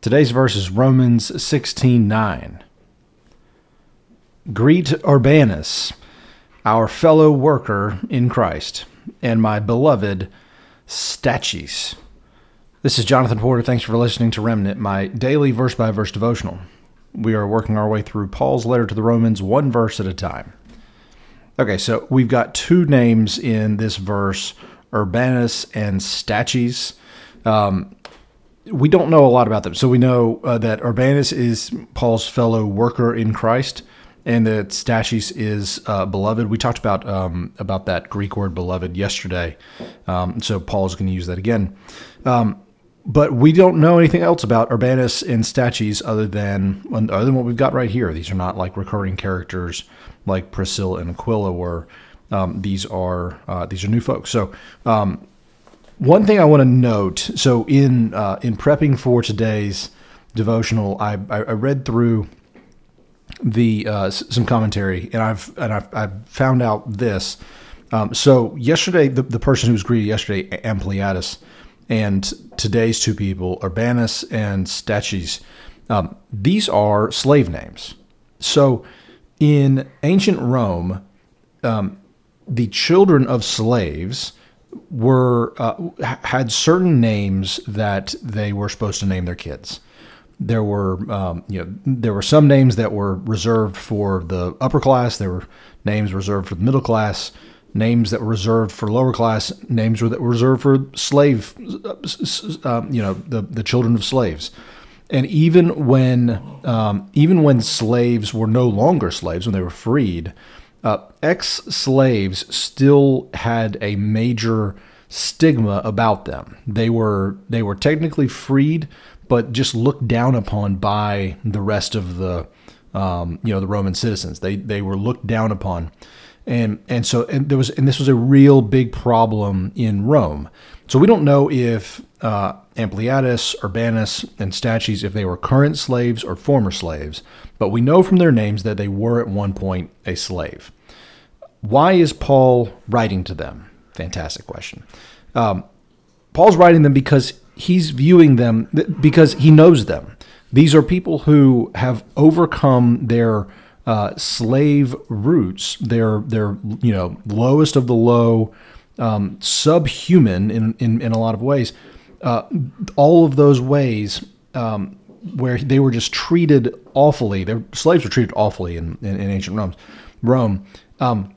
Today's verse is Romans 16 Greet Urbanus, our fellow worker in Christ, and my beloved Stachys. This is Jonathan Porter. Thanks for listening to Remnant, my daily verse by verse devotional. We are working our way through Paul's letter to the Romans, one verse at a time. Okay, so we've got two names in this verse Urbanus and Stachys. Um, we don't know a lot about them. So we know uh, that Urbanus is Paul's fellow worker in Christ, and that Stachys is uh, beloved. We talked about um, about that Greek word beloved yesterday, um, so Paul is going to use that again. Um, but we don't know anything else about Urbanus and Stachys other than other than what we've got right here. These are not like recurring characters like Priscilla and Aquila were. Um, these are uh, these are new folks. So um, one thing I want to note. So in uh, in prepping for today's devotional, I, I, read through the uh, some commentary, and I've and I've, I've found out this. Um, so yesterday, the, the person who was greeted yesterday, Ampliatus, and today's two people, Urbanus and Stachys, um, these are slave names. So in ancient Rome, um, the children of slaves were uh, had certain names that they were supposed to name their kids there were um, you know there were some names that were reserved for the upper class. There were names reserved for the middle class. Names that were reserved for lower class. Names that were reserved for slave, um, you know, the the children of slaves. And even when um, even when slaves were no longer slaves, when they were freed, uh, ex-slaves still had a major stigma about them. They were they were technically freed, but just looked down upon by the rest of the um, you know the Roman citizens. They they were looked down upon, and and so and there was and this was a real big problem in Rome. So we don't know if uh, Ampliatus, Urbanus, and Stachys if they were current slaves or former slaves, but we know from their names that they were at one point a slave. Why is Paul writing to them? Fantastic question. Um, Paul's writing them because he's viewing them because he knows them. These are people who have overcome their uh, slave roots, their their you know lowest of the low, um, subhuman in, in in a lot of ways. Uh, all of those ways um, where they were just treated awfully. Their slaves were treated awfully in, in, in ancient Rome. Rome. Um,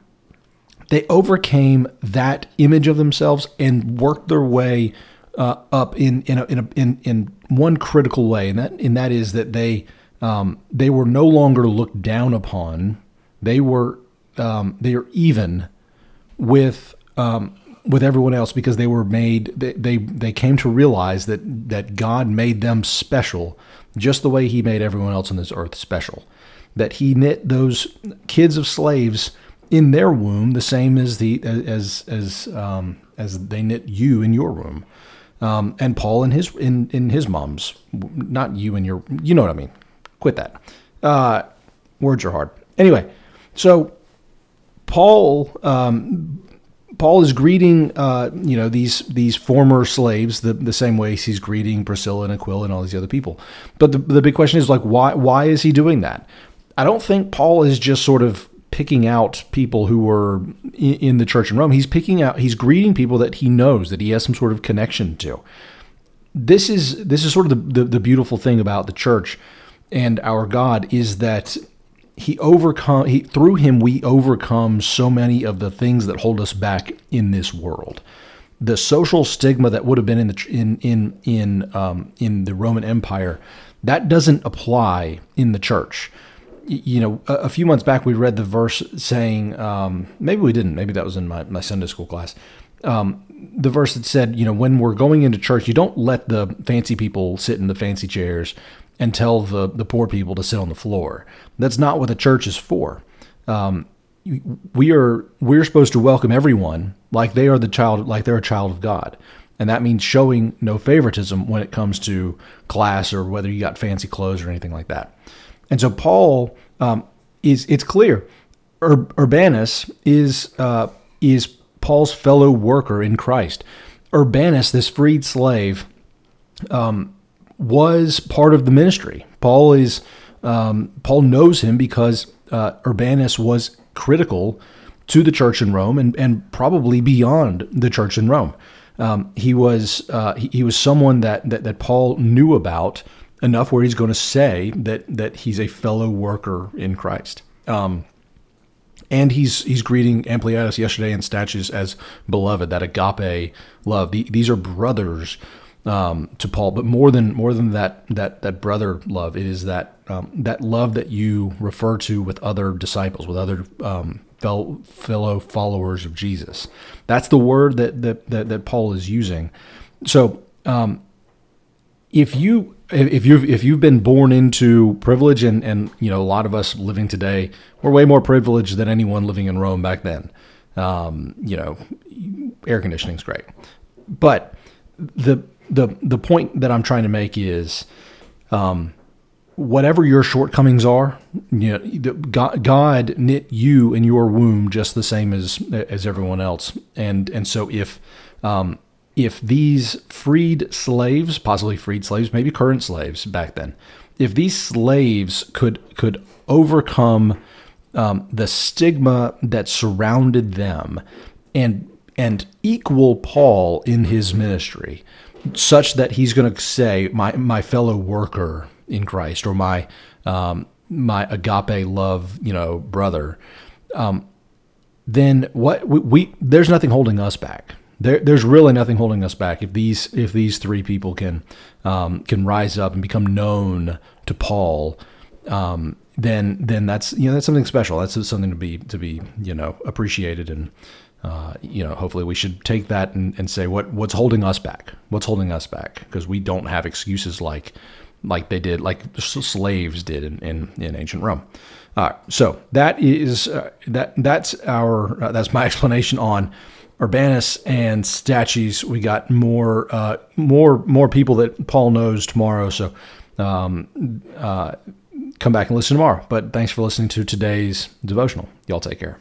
they overcame that image of themselves and worked their way uh, up in in, a, in, a, in in one critical way, and that and that is that they um, they were no longer looked down upon. They were um, they are even with um, with everyone else because they were made. They, they they came to realize that that God made them special, just the way He made everyone else on this earth special. That He knit those kids of slaves in their womb the same as the as as um, as they knit you in your womb um, and Paul in his in in his mom's, not you and your, you know what I mean. Quit that. Uh, words are hard. Anyway, so Paul um, Paul is greeting uh, you know these these former slaves the, the same way he's greeting Priscilla and Aquila and all these other people. But the, the big question is like why why is he doing that? I don't think Paul is just sort of picking out people who were in the church in Rome. He's picking out, he's greeting people that he knows that he has some sort of connection to. This is this is sort of the, the, the beautiful thing about the church and our God is that he overcome he through him we overcome so many of the things that hold us back in this world. The social stigma that would have been in the in in in um, in the Roman Empire that doesn't apply in the church you know, a, a, few months back we read the verse saying, um, maybe we didn't, maybe that was in my, my Sunday school class. Um, the verse that said, you know, when we're going into church, you don't let the fancy people sit in the fancy chairs and tell the, the poor people to sit on the floor. That's not what the church is for. Um, we are we're supposed to welcome everyone like they are the child like they're a child of God. And that means showing no favoritism when it comes to class or whether you got fancy clothes or anything like that. And so Paul um, is it's clear Ur- Urbanus is uh, is Paul's fellow worker in Christ. Urbanus, this freed slave, um, was part of the ministry. Paul is um, Paul knows him because uh, Urbanus was critical to the church in Rome and, and probably beyond the church in Rome. Um, he was uh, he, he, was someone that, that that Paul knew about enough where he's going to say that that he's a fellow worker in Christ. Um, and he's he's greeting Ampliatus yesterday in Stachys as beloved, that agape love. The, these are brothers um, to Paul, but more than more than that that that brother love, it is that um, that love that you refer to with other disciples, with other um, fellow, followers of Jesus. That's the word that that that, that Paul is using. So um, if you if you've if you've been born into privilege and and you know a lot of us living today we're way more privileged than anyone living in Rome back then. Um, you know, air conditioning is great, but the the the point that I'm trying to make is, um, whatever your shortcomings are, you know, God, God knit you in your womb just the same as as everyone else, and and so if um, if these freed slaves, possibly freed slaves, maybe current slaves back then, if these slaves could could overcome um, the stigma that surrounded them and and equal Paul in his ministry, such that he's going to say, "My my fellow worker in Christ," or my um, my agape love, you know, brother. Um, then what we, we there's nothing holding us back there, there's really nothing holding us back if these if these three people can um, can rise up and become known to Paul. Um, then then that's you know that's something special. That's something to be to be you know appreciated and uh, you know hopefully we should take that and, and say what what's holding us back. What's holding us back because we don't have excuses like like they did like slaves did in in, in ancient Rome. So that is uh, that that's our uh, that's my explanation on Urbanus and Stachys. We got more uh, more more people that Paul knows tomorrow. So um, uh, come back and listen tomorrow. But thanks for listening to today's devotional. Y'all take care.